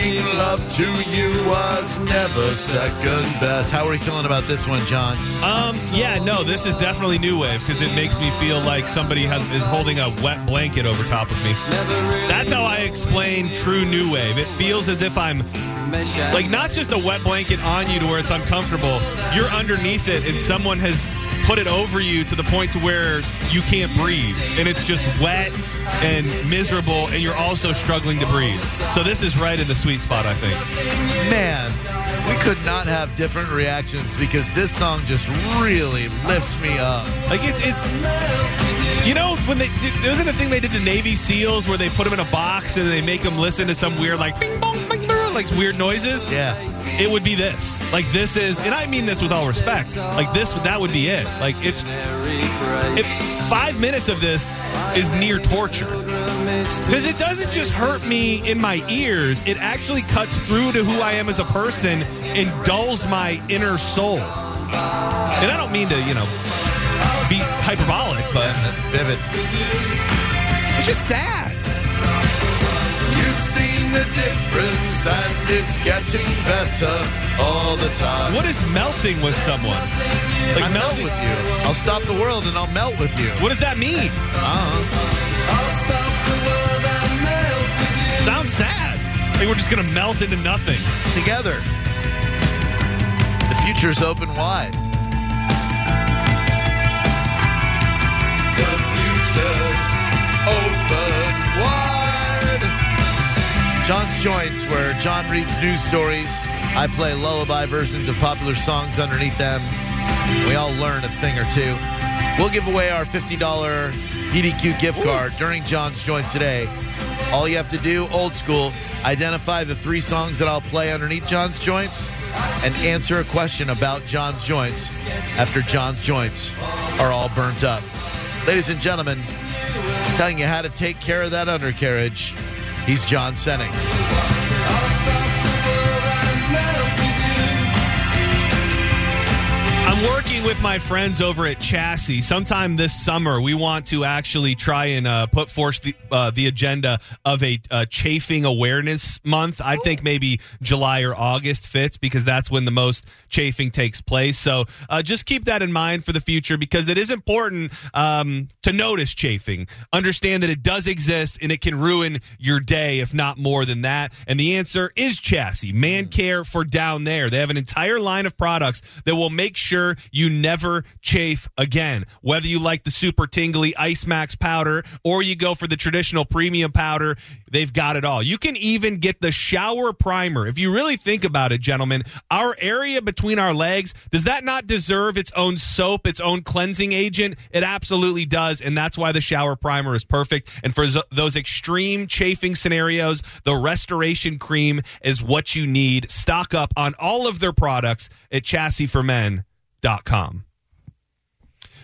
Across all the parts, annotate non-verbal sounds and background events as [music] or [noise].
Making love to you was never second best. How are we feeling about this one, John? Um, yeah, no, this is definitely new wave because it makes me feel like somebody has is holding a wet blanket over top of me. That's how I explain true new wave. It feels as if I'm like not just a wet blanket on you to where it's uncomfortable. You're underneath it and someone has put it over you to the point to where you can't breathe and it's just wet and miserable and you're also struggling to breathe. So this is right in the sweet spot, I think. Man, we could not have different reactions because this song just really lifts me up. Like it's it's you know when they there wasn't a thing they did to Navy SEALs where they put them in a box and they make them listen to some weird like bing bong bing bong, like weird noises. Yeah. It would be this. Like this is, and I mean this with all respect. Like this, that would be it. Like it's, if five minutes of this is near torture, because it doesn't just hurt me in my ears. It actually cuts through to who I am as a person and dulls my inner soul. And I don't mean to, you know, be hyperbolic, but That's vivid. it's just sad. You've seen the difference and it's getting better all the time. What is melting with someone? Like I melt melting. with you. I'll stop the world and I'll melt with you. What does that mean? Uh-huh. Sounds sad. Like we're just gonna melt into nothing. Together. The future's open wide. The future's open wide. John's Joints, where John reads news stories. I play lullaby versions of popular songs underneath them. We all learn a thing or two. We'll give away our $50 PDQ gift card during John's Joints today. All you have to do, old school, identify the three songs that I'll play underneath John's Joints and answer a question about John's Joints after John's Joints are all burnt up. Ladies and gentlemen, telling you how to take care of that undercarriage, he's John Senning. I'm working with my friends over at Chassis. Sometime this summer, we want to actually try and uh, put forth the, uh, the agenda of a uh, chafing awareness month. I think maybe July or August fits because that's when the most chafing takes place. So uh, just keep that in mind for the future because it is important um, to notice chafing. Understand that it does exist and it can ruin your day, if not more than that. And the answer is Chassis, Man Care for down there. They have an entire line of products that will make sure you never chafe again. Whether you like the super tingly Ice Max powder or you go for the traditional premium powder, they've got it all. You can even get the shower primer. If you really think about it, gentlemen, our area between our legs, does that not deserve its own soap, its own cleansing agent? It absolutely does. And that's why the shower primer is perfect. And for those extreme chafing scenarios, the restoration cream is what you need. Stock up on all of their products at chassisformen.com.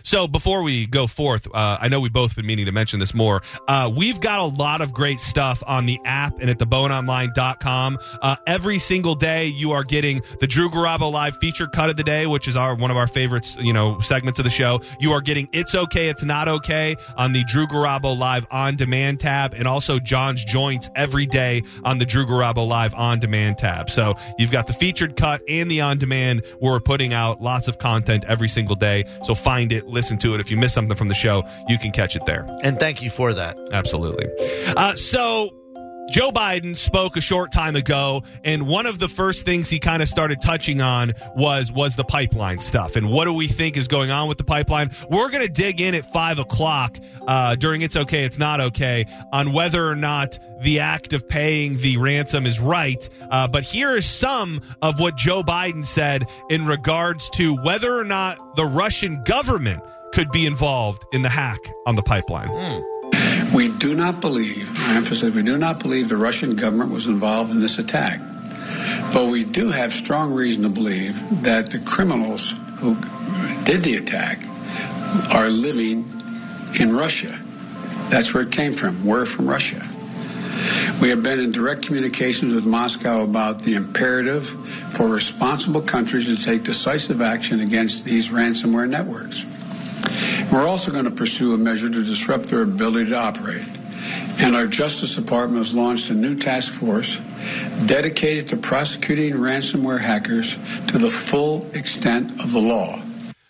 So before we go forth, uh, I know we've both been meaning to mention this more. Uh, we've got a lot of great stuff on the app and at theboneonline.com. Uh, every single day you are getting the Drew Garabo live feature cut of the day, which is our one of our favorites, you know, segments of the show. You are getting It's Okay, It's Not Okay on the Drew Garabo live on demand tab and also John's Joints every day on the Drew Garabo live on demand tab. So you've got the featured cut and the on demand. We're putting out lots of content every single day. So find it, listen to it. If you miss something from the show, you can catch it there. And thank you for that. Absolutely. Uh, so. Joe Biden spoke a short time ago, and one of the first things he kind of started touching on was was the pipeline stuff. And what do we think is going on with the pipeline? We're going to dig in at five o'clock uh, during "It's Okay, It's Not Okay" on whether or not the act of paying the ransom is right. Uh, but here is some of what Joe Biden said in regards to whether or not the Russian government could be involved in the hack on the pipeline. We do not believe, I emphasize, we do not believe the Russian government was involved in this attack. But we do have strong reason to believe that the criminals who did the attack are living in Russia. That's where it came from. We're from Russia. We have been in direct communications with Moscow about the imperative for responsible countries to take decisive action against these ransomware networks. We're also going to pursue a measure to disrupt their ability to operate. and our Justice Department has launched a new task force dedicated to prosecuting ransomware hackers to the full extent of the law.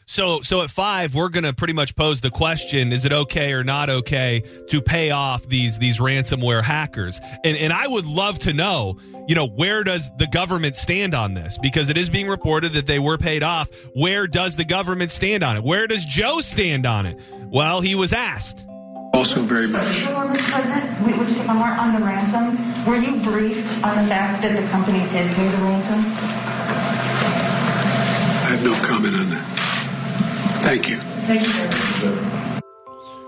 So, so at five, we're going to pretty much pose the question: Is it okay or not okay to pay off these these ransomware hackers? And and I would love to know, you know, where does the government stand on this? Because it is being reported that they were paid off. Where does the government stand on it? Where does Joe stand on it? Well, he was asked. Also, very much. Mr. President, which one more on the ransom? Were you briefed on the fact that the company did pay the ransom? I have no comment on that. Thank you. Thank you.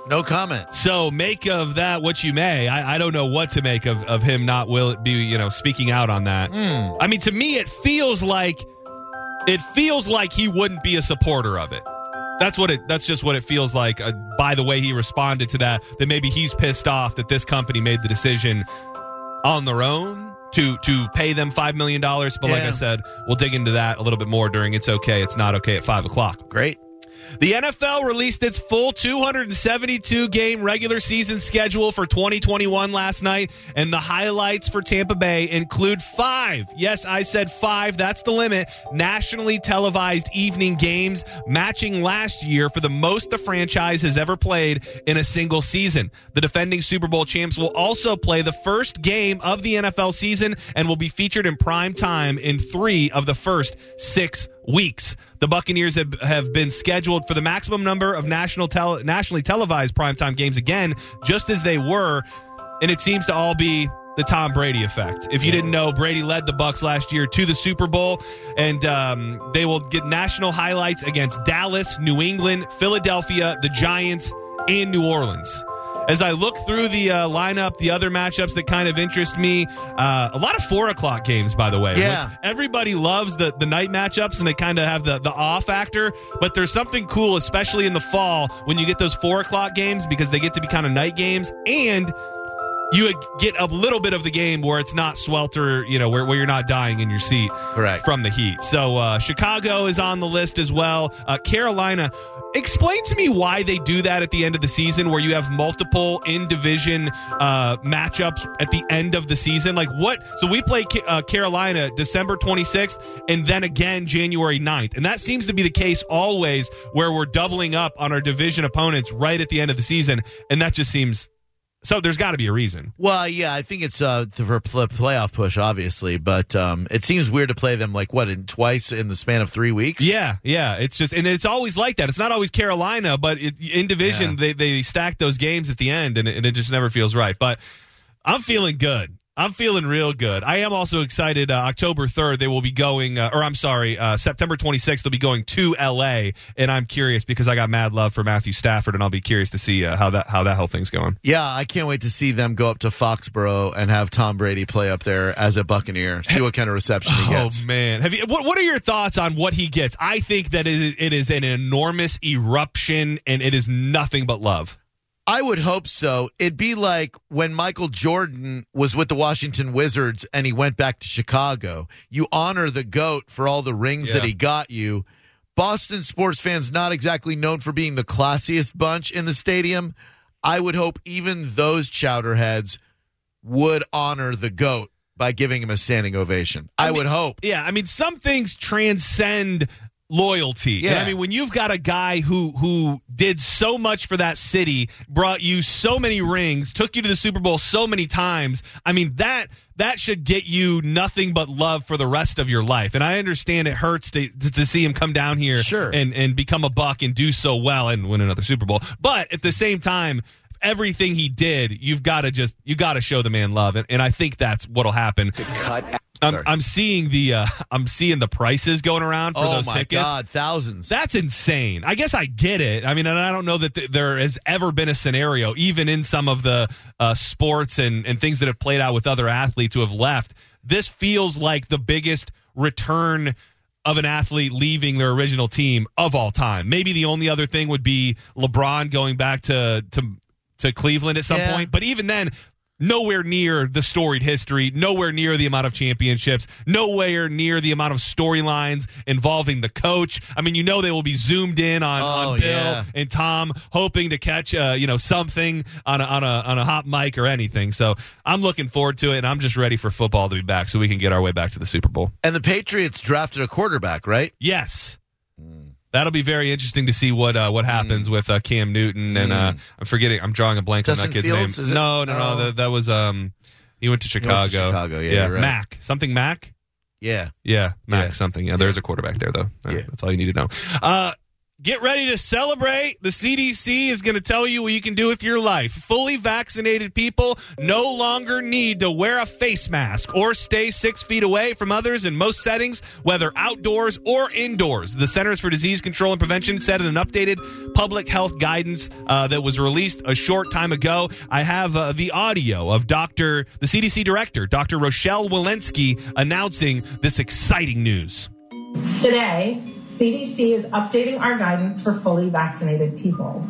No comment. So make of that what you may. I, I don't know what to make of, of him not will it be you know speaking out on that. I mean, to me, it feels like it feels like he wouldn't be a supporter of it. That's what it. That's just what it feels like. Uh, by the way, he responded to that. That maybe he's pissed off that this company made the decision on their own to to pay them five million dollars. But like I said, we'll dig into that a little bit more during. It's okay. It's not okay at five o'clock. Great. The NFL released its full 272 game regular season schedule for 2021 last night, and the highlights for Tampa Bay include five. Yes, I said five. That's the limit. Nationally televised evening games, matching last year for the most the franchise has ever played in a single season. The defending Super Bowl champs will also play the first game of the NFL season and will be featured in prime time in three of the first six weeks. The Buccaneers have, have been scheduled for the maximum number of national tele, nationally televised primetime games again, just as they were, and it seems to all be the Tom Brady effect. If you didn't know, Brady led the Bucs last year to the Super Bowl, and um, they will get national highlights against Dallas, New England, Philadelphia, the Giants, and New Orleans. As I look through the uh, lineup, the other matchups that kind of interest me, uh, a lot of four o'clock games, by the way. Yeah. everybody loves the, the night matchups and they kind of have the, the awe factor. But there's something cool, especially in the fall, when you get those four o'clock games because they get to be kind of night games. And you get a little bit of the game where it's not swelter, you know, where, where you're not dying in your seat Correct. from the heat. So uh, Chicago is on the list as well. Uh, Carolina. Explain to me why they do that at the end of the season, where you have multiple in division uh, matchups at the end of the season. Like what? So we play uh, Carolina December 26th and then again January 9th. And that seems to be the case always where we're doubling up on our division opponents right at the end of the season. And that just seems so there's got to be a reason. Well, yeah, I think it's uh, for pl- playoff push, obviously, but um, it seems weird to play them like what in twice in the span of three weeks. Yeah, yeah. It's just, and it's always like that. It's not always Carolina, but it, in division, Yeah. they, they stack those games at the end, and it, and it just never feels right. But I'm feeling good. I'm feeling real good. I am also excited. Uh, October 3rd, they will be going, uh, or I'm sorry, uh, September 26th, they'll be going to LA, and I'm curious because I got mad love for Matthew Stafford, and I'll be curious to see uh, how that how that whole thing's going. Yeah, I can't wait to see them go up to Foxborough and have Tom Brady play up there as a Buccaneer. See what kind of reception he [laughs] gets. Oh man, have you? What, what are your thoughts on what he gets? I think that it, it is an enormous eruption, and it is nothing but love. I would hope so. It'd be like when Michael Jordan was with the Washington Wizards and he went back to Chicago. You honor the GOAT for all the rings that he got you. Boston sports fans not exactly known for being the classiest bunch in the stadium. I would hope even those chowderheads would honor the GOAT by giving him a standing ovation. I, I mean- would hope. Yeah, I mean, some things transcend loyalty. And I mean, when you've got a guy who who did so much for that city, brought you so many rings, took you to the Super Bowl so many times, I mean, that that should get you nothing but love for the rest of your life. And I understand it hurts to to, to see him come down here Sure. and and become a buck and do so well and win another Super Bowl. But at the same time, everything he did, you've got to just you got to show the man love, and, and I think that's what'll happen. I'm, Sorry. I'm seeing the uh, [laughs] I'm seeing the prices going around for oh those my tickets. God, thousands. That's insane. I guess I get it. I mean, and I don't know that th- there has ever been a scenario, even in some of the uh, sports and, and things that have played out with other athletes who have left. This feels like the biggest return of an athlete leaving their original team of all time. Maybe the only other thing would be LeBron going back to to to Cleveland at some Yeah. point. But even then, nowhere near the storied history, nowhere near the amount of championships, nowhere near the amount of storylines involving the coach. I mean, you know they will be zoomed in on, Oh, on Bill yeah. and Tom, hoping to catch uh, you know something on a, on a on a hot mic or anything. So I'm looking forward to it, and I'm just ready for football to be back so we can get our way back to the Super Bowl. And the Patriots drafted a quarterback, right? Yes. That'll be very interesting to see what uh, what happens with uh, Cam Newton and uh, I'm forgetting I'm drawing a blank Justin on that kid's Fields, name. is? No, no, no, No. That, that was um he went to went Chicago. to Chicago, yeah, you're right. Mac something Mac. Yeah. Yeah, Mac Yeah. something. Yeah, there's a quarterback there though. Uh, Yeah. That's all you need to know. Get ready to celebrate. The CDC is going to tell you what you can do with your life. Fully vaccinated people no longer need to wear a face mask or stay six feet away from others in most settings, whether outdoors or indoors. The Centers for Disease Control and Prevention said in an updated public health guidance uh, that was released a short time ago. I have uh, the audio of Dr. the CDC director, Dr. Rochelle Walensky, announcing this exciting news. Today, CDC is updating our guidance for fully vaccinated people.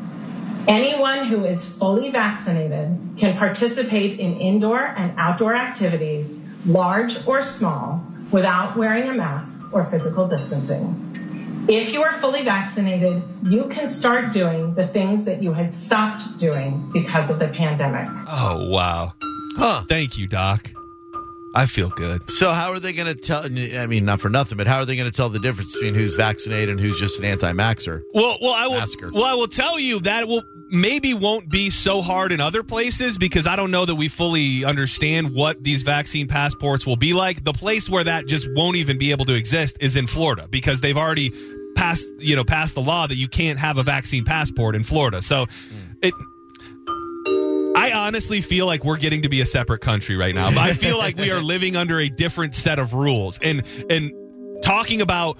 Anyone who is fully vaccinated can participate in indoor and outdoor activities, large or small, without wearing a mask or physical distancing. If you are fully vaccinated, you can start doing the things that you had stopped doing because of the pandemic. Oh, wow. Huh. Thank you, Doc. I feel good. So how are they going to tell? I mean, not for nothing, but how are they going to tell the difference between who's vaccinated and who's just an anti-maxer? Well, well, I will. Masker. Well, I will tell you that will maybe won't be so hard in other places because I don't know that we fully understand what these vaccine passports will be like. The place where that just won't even be able to exist is in Florida because they've already passed, you know, passed the law that you can't have a vaccine passport in Florida. So it. I honestly feel like we're getting to be a separate country right now. I feel like we are living under a different set of rules. And and talking about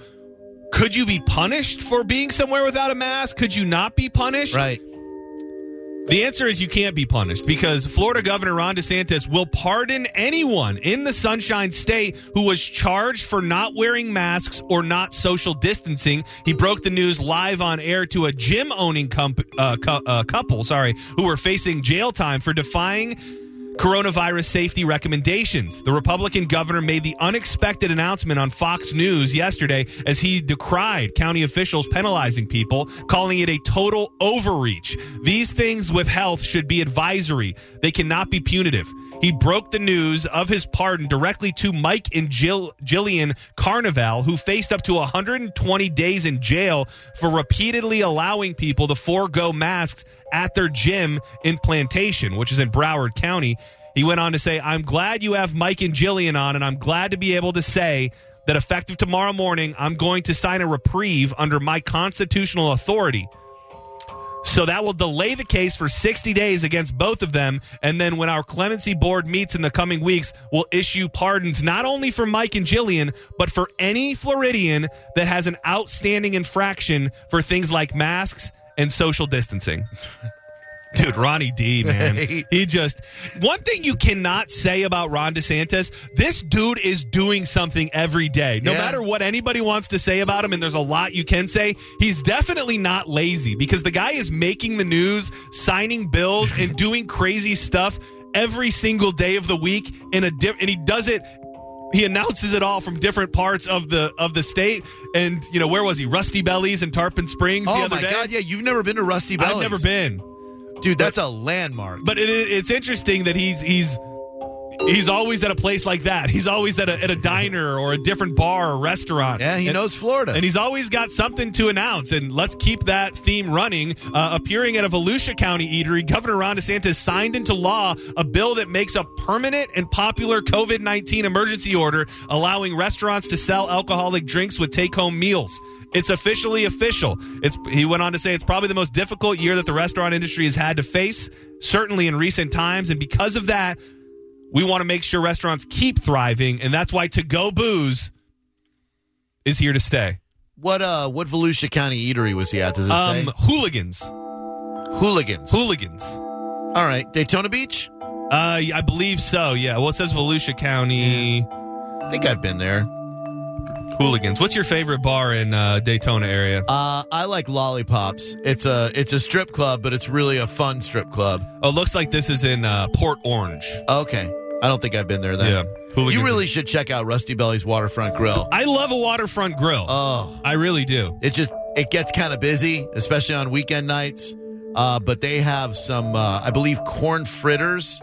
could you be punished for being somewhere without a mask? Could you not be punished? Right. The answer is you can't be punished because Florida Governor Ron DeSantis will pardon anyone in the Sunshine State who was charged for not wearing masks or not social distancing. He broke the news live on air to a gym owning comp- uh, cou- uh, couple, sorry, who were facing jail time for defying coronavirus safety recommendations. The Republican governor made the unexpected announcement on Fox News yesterday as he decried county officials penalizing people, calling it a total overreach. These things with health should be advisory, they cannot be punitive. He broke the news of his pardon directly to Mike and Jill, Jillian Carnival, who faced up to 120 days in jail for repeatedly allowing people to forego masks at their gym in Plantation, which is in Broward County. He went on to say, I'm glad you have Mike and Jillian on, and I'm glad to be able to say that effective tomorrow morning, I'm going to sign a reprieve under my constitutional authority. So that will delay the case for 60 days against both of them. And then when our clemency board meets in the coming weeks, we'll issue pardons not only for Mike and Jillian, but for any Floridian that has an outstanding infraction for things like masks and social distancing. [laughs] Dude, Ronnie D, man. [laughs] He just one thing you cannot say about Ron DeSantis, this dude is doing something every day. No Yeah. matter what anybody wants to say about him, and there's a lot you can say, he's definitely not lazy because the guy is making the news, signing bills, and [laughs] doing crazy stuff every single day of the week in a diff- and he does it he announces it all from different parts of the of the state and you know where was he rusty bellies and tarpon springs the Oh other my day God! Yeah, you've never been to Rusty Bellies. i've never been dude. That's a landmark. but it, it's interesting that he's he's he's always at a place like that. He's always at a, at a diner or a different bar or restaurant. yeah, he And- knows Florida. And he's always got something to announce. And let's keep that theme running. Uh, appearing at a Volusia County eatery, Governor Ron DeSantis signed into law a bill that makes a permanent and popular COVID 19 emergency order allowing restaurants to sell alcoholic drinks with take home meals. It's officially official. It's he went on to say it's probably the most difficult year that the restaurant industry has had to face, certainly in recent times, and because of that, we want to make sure restaurants keep thriving, and that's why to go booze is here to stay. what uh, what Volusia County eatery was he at? Does it Um, say hooligans, hooligans? hooligans. All right, Daytona Beach. Uh, I believe so. Yeah. Well, it says Volusia County. I think I've been there. Hooligans. What's your favorite bar in uh, Daytona area? Uh, I like Lollipops. It's a it's a strip club, but it's really a fun strip club. Oh, looks like this is in uh, Port Orange. Okay, I don't think I've been there. Then. Yeah. Hooligans. You really should check out Rusty Belly's Waterfront Grill. I love a waterfront grill. Oh, I really do. it just it gets kind of busy, especially on weekend nights. Uh, but they have some, uh, I believe, corn fritters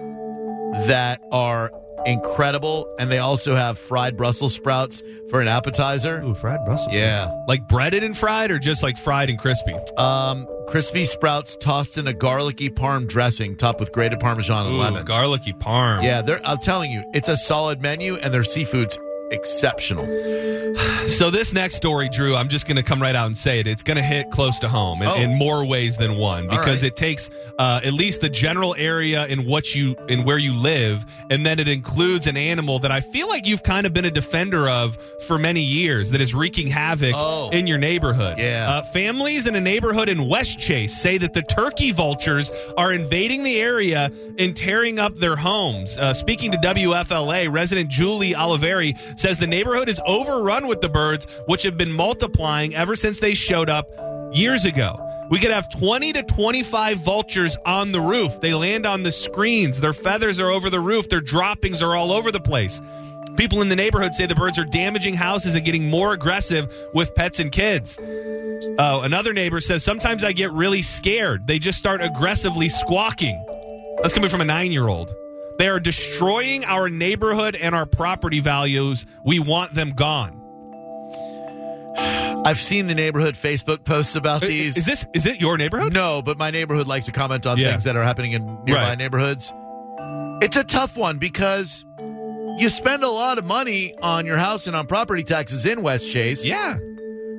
that are incredible, and they also have fried Brussels sprouts for an appetizer. Ooh, fried Brussels. Yeah. Like breaded and fried, or just like fried and crispy? Um, crispy sprouts tossed in a garlicky parm dressing, topped with grated Parmesan and Ooh, lemon. garlicky parm. yeah, they're, I'm telling you, it's a solid menu, and their seafood's exceptional. [sighs] So this next story, Drew, I'm just going to come right out and say it. It's going to hit close to home in, Oh. in more ways than one because right. it takes uh, at least the general area in what you in where you live, and then it includes an animal that I feel like you've kind of been a defender of for many years that is wreaking havoc Oh. in your neighborhood. Yeah. Uh, families in a neighborhood in Westchase say that the turkey vultures are invading the area and tearing up their homes. Uh, speaking to WFLA, resident Julie Oliveri says the neighborhood is overrun with the birds, which have been multiplying ever since they showed up years ago. We could have 20 to 25 vultures on the roof. They land on the screens. Their feathers are over the roof. Their droppings are all over the place. People in the neighborhood say the birds are damaging houses and getting more aggressive with pets and kids. Oh, another neighbor says sometimes I get really scared. They just start aggressively squawking. That's coming from a nine year old. They are destroying our neighborhood and our property values. We want them gone. I've seen the neighborhood Facebook posts about uh, these. Is this is it your neighborhood? No, but my neighborhood likes to comment on Yeah. things that are happening in nearby Right. neighborhoods. It's a tough one because you spend a lot of money on your house and on property taxes in Westchase. Yeah.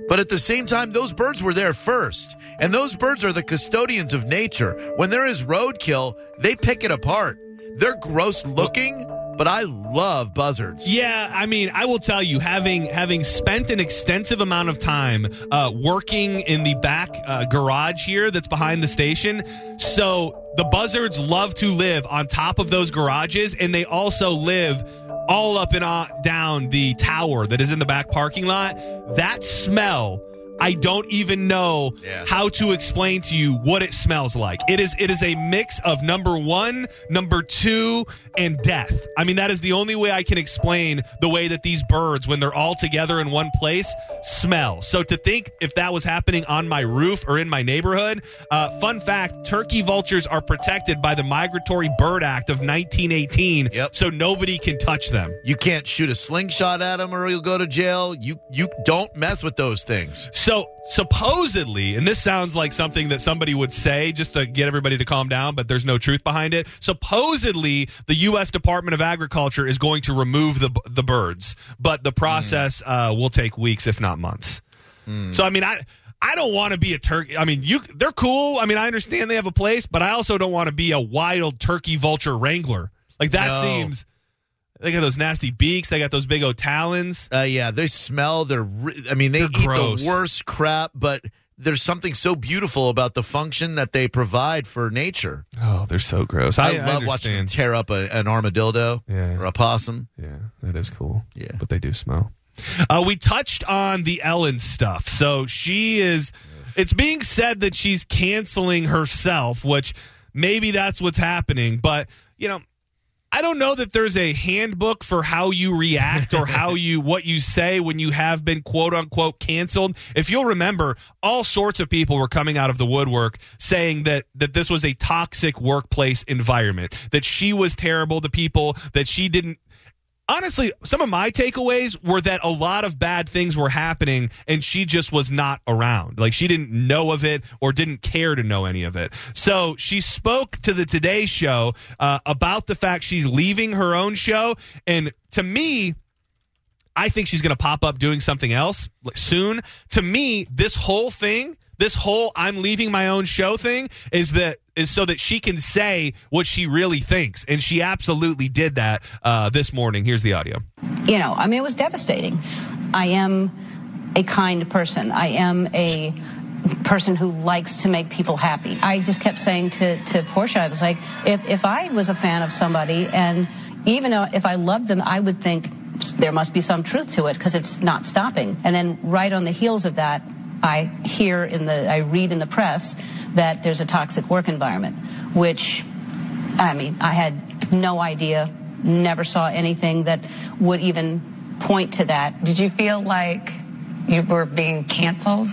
But at the same time, those birds were there first. And those birds are the custodians of nature. When there is roadkill, they pick it apart. They're gross looking, but I love buzzards. Yeah, I mean, I will tell you, having having spent an extensive amount of time uh, working in the back uh, garage here that's behind the station, so the buzzards love to live on top of those garages, and they also live all up and uh, down the tower that is in the back parking lot. That smell. I don't even know Yeah. how to explain to you what it smells like. It is it is a mix of number 1, number 2 and death. I mean that is the only way I can explain the way that these birds when they're all together in one place smell. So to think if that was happening on my roof or in my neighborhood, uh, fun fact, turkey vultures are protected by the Migratory Bird Act of 1918 Yep. so nobody can touch them. You can't shoot a slingshot at them or you'll go to jail. You you don't mess with those things. So supposedly, and this sounds like something that somebody would say just to get everybody to calm down, but there's no truth behind it. Supposedly, the U.S. Department of Agriculture is going to remove the the birds, but the process uh, will take weeks, if not months. So, I mean, I. I don't want to be a turkey. I mean, you they're cool. I mean, I understand they have a place, but I also don't want to be a wild turkey vulture wrangler. Like that No. seems they got those nasty beaks, they got those big old talons. Uh, yeah, they smell. They're. Re- I mean, they They're eat gross. the worst crap, but there's something so beautiful about the function that they provide for nature. Oh, they're so gross. I, I, love watching them tear up a, an armadillo Yeah. or a possum. Yeah, that is cool. Yeah. But they do smell. Uh, we touched on the Ellen stuff. So she is, it's being said that she's canceling herself, which maybe that's what's happening. But, you know, I don't know that there's a handbook for how you react or how [laughs] you what you say when you have been quote unquote canceled. If you'll remember, all sorts of people were coming out of the woodwork saying that that this was a toxic workplace environment, that she was terrible to people, that she didn't honestly, some of my takeaways were that a lot of bad things were happening and she just was not around. Like she didn't know of it or didn't care to know any of it. So she spoke to the Today Show uh, about the fact she's leaving her own show. And to me, I think she's going to pop up doing something else soon. To me, this whole thing, this whole I'm leaving my own show thing is that is so that she can say what she really thinks, and she absolutely did that uh, this morning. Here's the audio. you know, I mean, it was devastating. I am a kind person. I am a person who likes to make people happy. I just kept saying to, to Portia, I was like, if, if I was a fan of somebody and even if I loved them, I would think there must be some truth to it because it's not stopping. And then right on the heels of that, I hear in the, I read in the press that there's a toxic work environment, which, I mean, I had no idea, never saw anything that would even point to that. Did you feel like you were being canceled?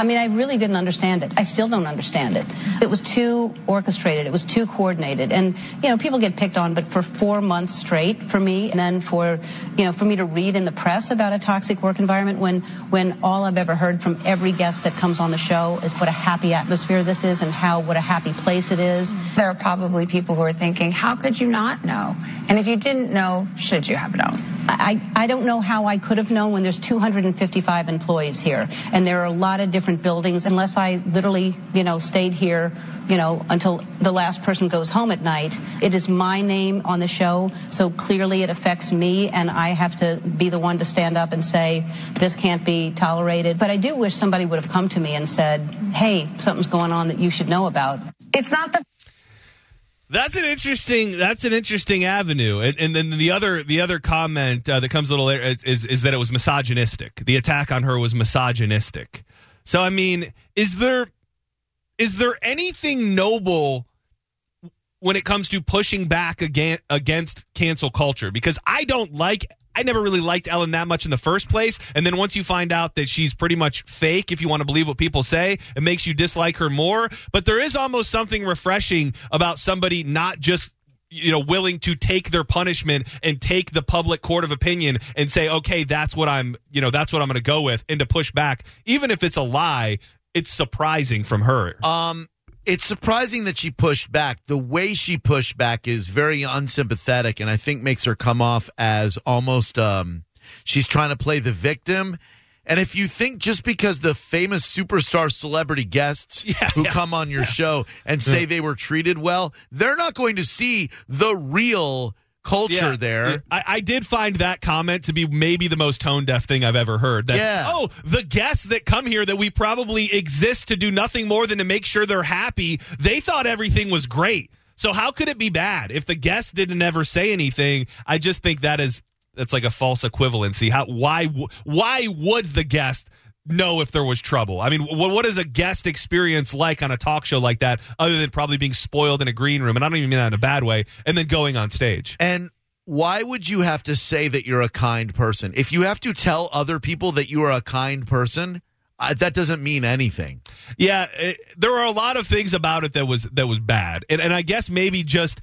I mean, I really didn't understand it. I still don't understand it. It was too orchestrated. It was too coordinated. And, you know, people get picked on, but for four months straight for me, and then for, you know, for me to read in the press about a toxic work environment when, when all I've ever heard from every guest that comes on the show is what a happy atmosphere this is and how, what a happy place it is. There are probably people who are thinking, how could you not know? And if you didn't know, should you have known? I, I don't know how I could have known when there's 255 employees here and there are a lot of different buildings unless I literally, you know, stayed here, you know, until the last person goes home at night. It is my name on the show, so clearly it affects me and I have to be the one to stand up and say this can't be tolerated. But I do wish somebody would have come to me and said, "Hey, something's going on that you should know about." It's not the That's an interesting. That's an interesting avenue. And, and then the other the other comment uh, that comes a little later is, is is that it was misogynistic. The attack on her was misogynistic. So I mean, is there is there anything noble when it comes to pushing back against, against cancel culture? Because I don't like I never really liked Ellen that much in the first place. And then once you find out that she's pretty much fake, if you want to believe what people say, it makes you dislike her more. But there is almost something refreshing about somebody not just you know willing to take their punishment and take the public court of opinion and say okay that's what i'm you know that's what i'm going to go with and to push back even if it's a lie it's surprising from her Um, it's surprising that she pushed back. The way she pushed back is very unsympathetic, and I think makes her come off as almost um, she's trying to play the victim. And if you think just because the famous superstar celebrity guests [laughs] Yeah, who yeah, come on your show and say they were treated well, they're not going to see the real culture Yeah. there. I, I did find that comment to be maybe the most tone deaf thing I've ever heard. That, Yeah. Oh, the guests that come here that we probably exist to do nothing more than to make sure they're happy, they thought everything was great. So how could it be bad if the guests didn't ever say anything? I just think that is that's like a false equivalency. How why why would the guest know if there was trouble? I mean, what what is a guest experience like on a talk show like that other than probably being spoiled in a green room? And I don't even mean that in a bad way. And then going on stage. And why would you have to say that you're a kind person? If you have to tell other people that you are a kind person, uh, that doesn't mean anything. Yeah, it, there are a lot of things about it that was that was bad, and and I guess maybe just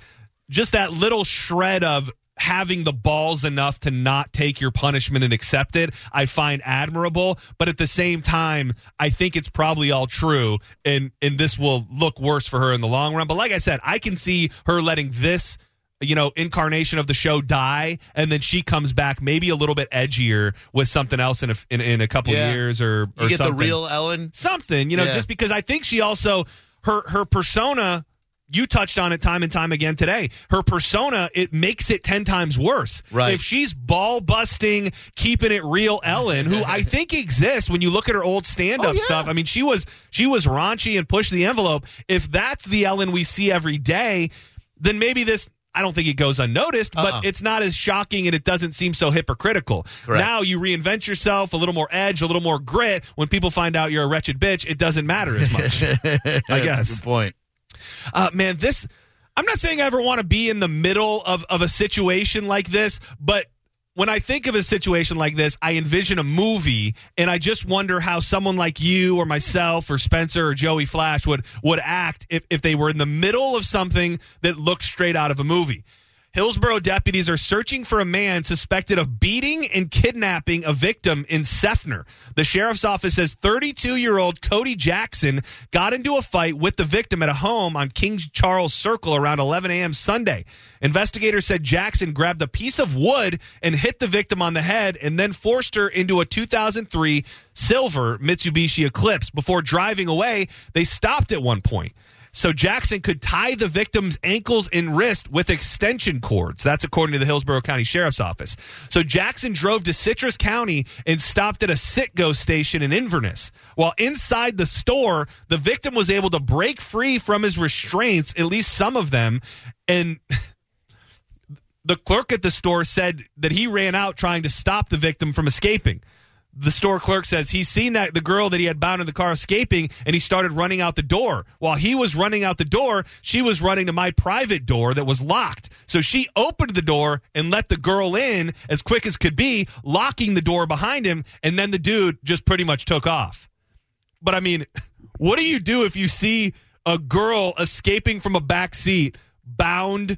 just that little shred of having the balls enough to not take your punishment and accept it i find admirable but at the same time i think it's probably all true and and this will look worse for her in the long run but like i said i can see her letting this you know incarnation of the show die and then she comes back maybe a little bit edgier with something else in a in, in a couple Yeah. years or, or You get something the real Ellen. something, you know, Yeah. just because I think she also her her persona you touched on it time and time again today. Her persona, it makes it 10 times worse. Right. If she's ball busting, keeping it real Ellen, who I [laughs] think exists when you look at her old stand up Oh, yeah. stuff. I mean, she was she was raunchy and pushed the envelope. If that's the Ellen we see every day, then maybe this I don't think it goes unnoticed, but Uh-uh. it's not as shocking and it doesn't seem so hypocritical. Correct. Now you reinvent yourself, a little more edge, a little more grit. When people find out you're a wretched bitch, it doesn't matter as much. [laughs] I guess. good point. Uh, man, this. I'm not saying I ever want to be in the middle of, of a situation like this, but when I think of a situation like this, I envision a movie, and I just wonder how someone like you or myself or Spencer or Joey Flash would would act if, if they were in the middle of something that looked straight out of a movie. Hillsborough deputies are searching for a man suspected of beating and kidnapping a victim in Seffner. The sheriff's office says 32 year old Cody Jackson got into a fight with the victim at a home on King Charles Circle around 11 a.m. Sunday. Investigators said Jackson grabbed a piece of wood and hit the victim on the head and then forced her into a 2003 silver Mitsubishi Eclipse. Before driving away, they stopped at one point so Jackson could tie the victim's ankles and wrist with extension cords. That's according to the Hillsborough County Sheriff's Office. So Jackson drove to Citrus County and stopped at a Citgo station in Inverness. While inside the store, the victim was able to break free from his restraints, at least some of them, and [laughs] the clerk at the store said that he ran out trying to stop the victim from escaping. The store clerk says he's seen that the girl that he had bound in the car escaping and he started running out the door. While he was running out the door, she was running to my private door that was locked. So she opened the door and let the girl in as quick as could be, locking the door behind him, and then the dude just pretty much took off. But I mean, what do you do if you see a girl escaping from a back seat, bound,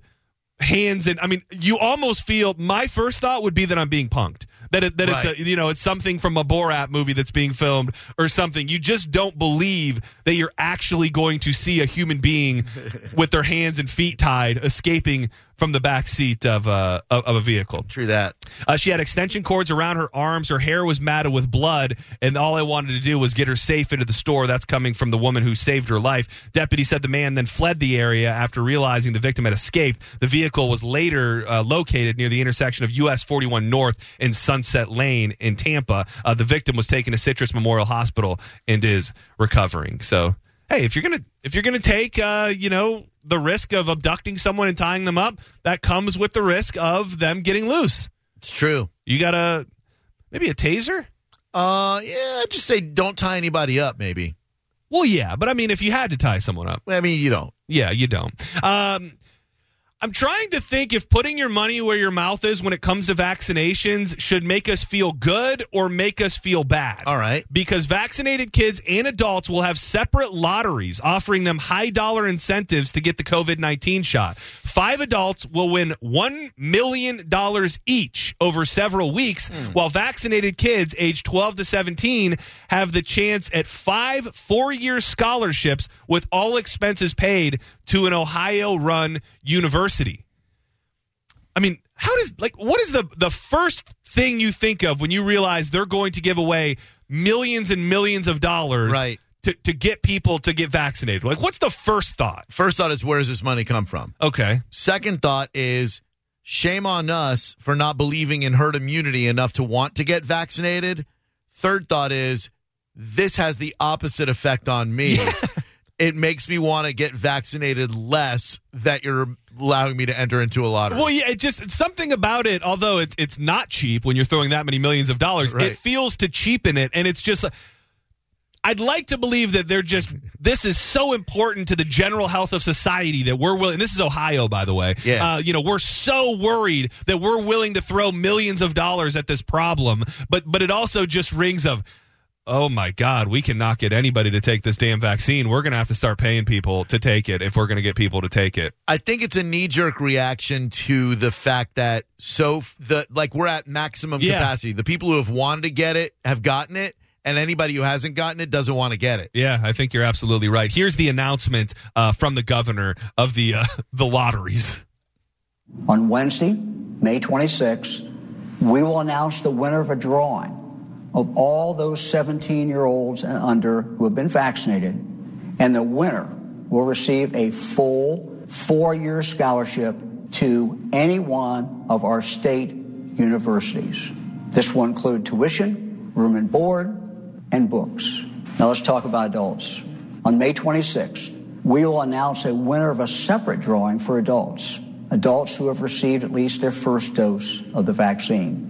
hands and I mean, you almost feel. My first thought would be that I'm being punked. That it, that Right. it's a, you know it's something from a Borat movie that's being filmed or something. You just don't believe that you're actually going to see a human being [laughs] with their hands and feet tied escaping from the back seat of a of, of a vehicle. True that. Uh, she had extension cords around her arms. Her hair was matted with blood, and all I wanted to do was get her safe into the store. That's coming from the woman who saved her life. Deputy said the man then fled the area after realizing the victim had escaped. The vehicle was later uh, located near the intersection of US 41 North and Sunset Lane in Tampa. Uh, the victim was taken to Citrus Memorial Hospital and is recovering. So, hey, if you're gonna if you're gonna take uh, you know the risk of abducting someone and tying them up, that comes with the risk of them getting loose. It's true. You got a maybe a taser? Uh, yeah, I'd just say don't tie anybody up. Maybe. Well, yeah, but I mean, if you had to tie someone up, I mean, you don't. yeah, you don't. Um, I'm trying to think if putting your money where your mouth is when it comes to vaccinations should make us feel good or make us feel bad. All right. Because vaccinated kids and adults will have separate lotteries offering them high dollar incentives to get the COVID 19 shot. Five adults will win $1 million each over several weeks, hmm. while vaccinated kids aged 12 to 17 have the chance at five four year scholarships with all expenses paid to an Ohio run university. I mean, how does like what is the the first thing you think of when you realize they're going to give away millions and millions of dollars Right. to, to get people to get vaccinated? Like what's the first thought? First thought is where does this money come from? Okay. Second thought is shame on us for not believing in herd immunity enough to want to get vaccinated. Third thought is this has the opposite effect on me. [laughs] It makes me want to get vaccinated less that you're allowing me to enter into a lottery. Well, yeah, it just something about it. Although it's it's not cheap when you're throwing that many millions of dollars, Right. it feels to cheapen it, and it's just. I'd like to believe that they're just. This is so important to the general health of society that we're willing. This is Ohio, by the way. Yeah. Uh, you know, we're so worried that we're willing to throw millions of dollars at this problem, but but it also just rings of. Oh my God, we cannot get anybody to take this damn vaccine. We're going to have to start paying people to take it if we're going to get people to take it. I think it's a knee jerk reaction to the fact that so f- the like we're at maximum Yeah. capacity. The people who have wanted to get it have gotten it, and anybody who hasn't gotten it doesn't want to get it. Yeah, I think you're absolutely right. Here's the announcement uh, from the governor of the uh, [laughs] the lotteries. On Wednesday, May 26, we will announce the winner of a drawing of all those 17 year olds and under who have been vaccinated, and the winner will receive a full four year scholarship to any one of our state universities. This will include tuition, room and board, and books. Now let's talk about adults. On May 26th, we will announce a winner of a separate drawing for adults, adults who have received at least their first dose of the vaccine.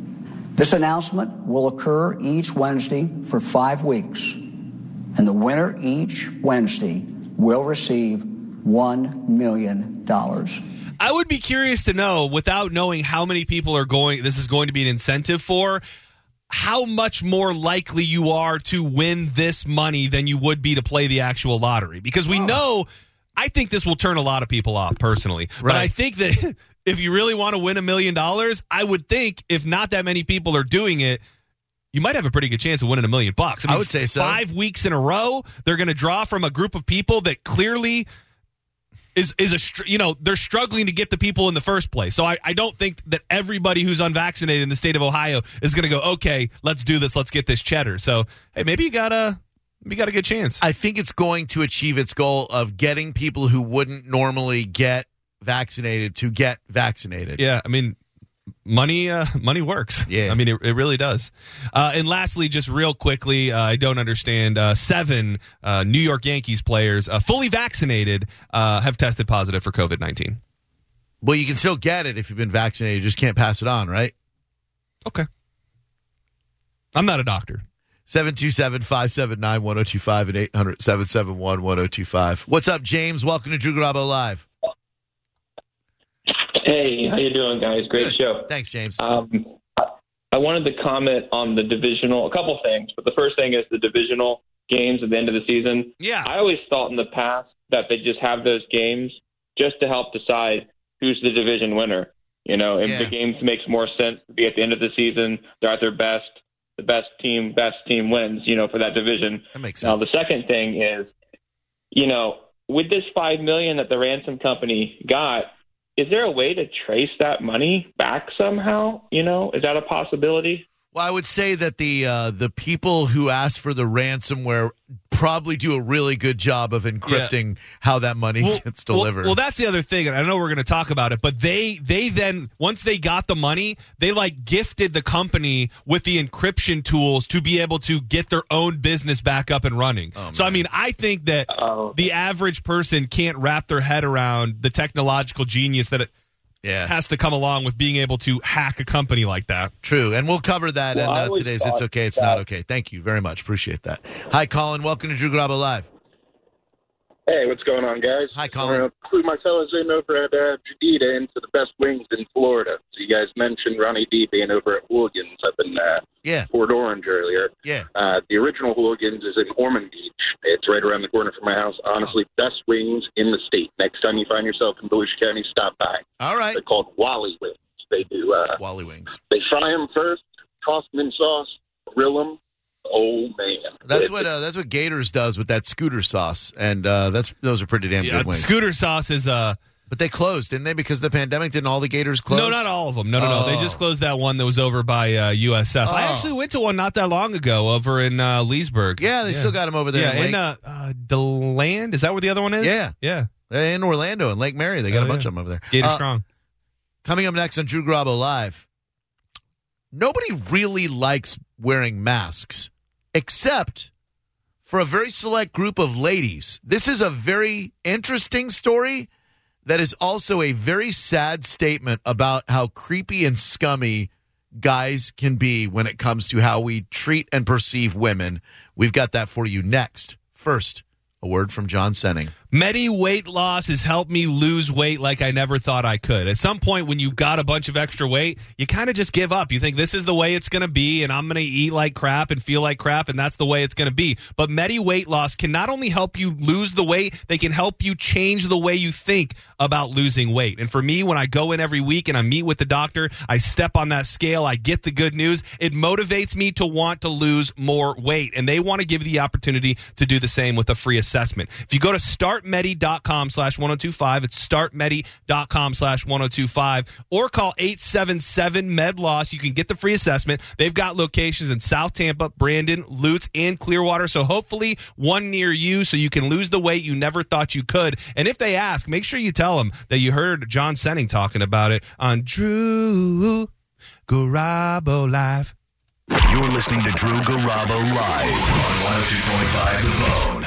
This announcement will occur each Wednesday for five weeks, and the winner each Wednesday will receive $1 million. I would be curious to know, without knowing how many people are going, this is going to be an incentive for. How much more likely you are to win this money than you would be to play the actual lottery? Because we oh. know, I think this will turn a lot of people off personally. But I think that [laughs] if you really want to win a million dollars, I would think if not that many people are doing it, you might have a pretty good chance of winning a million bucks. I would say so. Five weeks in a row, they're going to draw from a group of people that clearly is is a you know they're struggling to get the people in the first place. So I, I don't think that everybody who's unvaccinated in the state of Ohio is going to go okay, let's do this, let's get this cheddar. So hey, maybe you got a maybe you got a good chance. I think it's going to achieve its goal of getting people who wouldn't normally get vaccinated to get vaccinated. yeah, I mean money uh, money works. Yeah. I mean it, it really does. Uh, and lastly, just real quickly, uh, I don't understand. Uh, seven uh, New York Yankees players, uh, fully vaccinated, uh, have tested positive for COVID nineteen. Well, you can still get it if you've been vaccinated. You just can't pass it on, right? Okay. I'm not a doctor. 727 579 1025 and 800 771 1025. What's up, James? Welcome to Drew Garabo Live. Hey, how you doing, guys? Great Good. show. Thanks, James. Um, I wanted to comment on the divisional, a couple things, but the first thing is the divisional games at the end of the season. Yeah. I always thought in the past that they just have those games just to help decide who's the division winner. You know, if Yeah. the games makes more sense to be at the end of the season, they're at their best. The best team, best team wins. You know, for that division. That makes sense. Now, the second thing is, you know, with this five million that the ransom company got, is there a way to trace that money back somehow? You know, is that a possibility? Well, I would say that the uh, the people who asked for the ransomware probably do a really good job of encrypting how that money gets delivered. Well, that's the other thing, and I know we're going to talk about it. But they they then once they got the money, they like gifted the company with the encryption tools to be able to get their own business back up and running. Oh, so I mean, I think that Oh. the average person can't wrap their head around the technological genius that it yeah, has to come along with being able to hack a company like that. true. And we'll cover that Well, in uh, today's It's Okay, It's that- Not Okay. Thank you very much. Appreciate that. Hi, Colin. Welcome to Drew Garabo Live. Hey, what's going on, guys? Hi, Colin. Uh, flew my fellas in over at uh, Jadida into the best wings in Florida. So you guys mentioned Ronnie D being over at Hooligans up in uh, Yeah, Port Orange earlier. yeah. Uh, the original Hooligans is in Ormond Beach. It's right around the corner from my house. Honestly, best wings in the state. Next time you find yourself in Volusia County, stop by. All right. They're called Wally Wings. They do. Uh, Wally Wings. they fry them first, toss them in sauce, grill them. Oh man, That's It's- what uh, that's what Gators does with that scooter sauce, and uh, that's those are pretty damn Yeah, good wings. scooter sauce is uh but they closed, didn't they? Because of the pandemic, didn't all the Gators close? no, not all of them. No, no, no. They Oh. just closed that one that was over by uh, USF. I Oh. actually went to one not that long ago over in uh, Leesburg. Yeah, they still got them over there. Yeah, in, Lake, in uh, uh, Deland. Is that where the other one is? Yeah. yeah. in Orlando and Lake Mary. They got Oh, a bunch yeah. of them over there. Gator Uh, strong. Coming up next on Drew Garabo Live, nobody really likes wearing masks except for a very select group of ladies. This is a very interesting story that is also a very sad statement about how creepy and scummy guys can be when it comes to how we treat and perceive women. We've got that for you next. First, a word from John Senning. Medi weight loss has helped me lose weight like I never thought I could. At some point, when you've got a bunch of extra weight, you kind of just give up. You think this is the way it's going to be, and I'm going to eat like crap and feel like crap, and that's the way it's going to be. But Medi weight loss can not only help you lose the weight, they can help you change the way you think about losing weight. And for me, when I go in every week and I meet with the doctor, I step on that scale, I get the good news. It motivates me to want to lose more weight. And they want to give you the opportunity to do the same with a free assessment. If you go to startmedi.com slash 1025, it's startmedi.com slash 1025, or call 877 med loss. You can get the free assessment. They've got locations in South Tampa, Brandon, Lutz, and Clearwater. So hopefully one near you so you can lose the weight you never thought you could. And if they ask, make sure you tell them that you heard John Senning talking about it on Drew Garabo Live. You're listening to Drew Garabo live on 102.5 The Bone.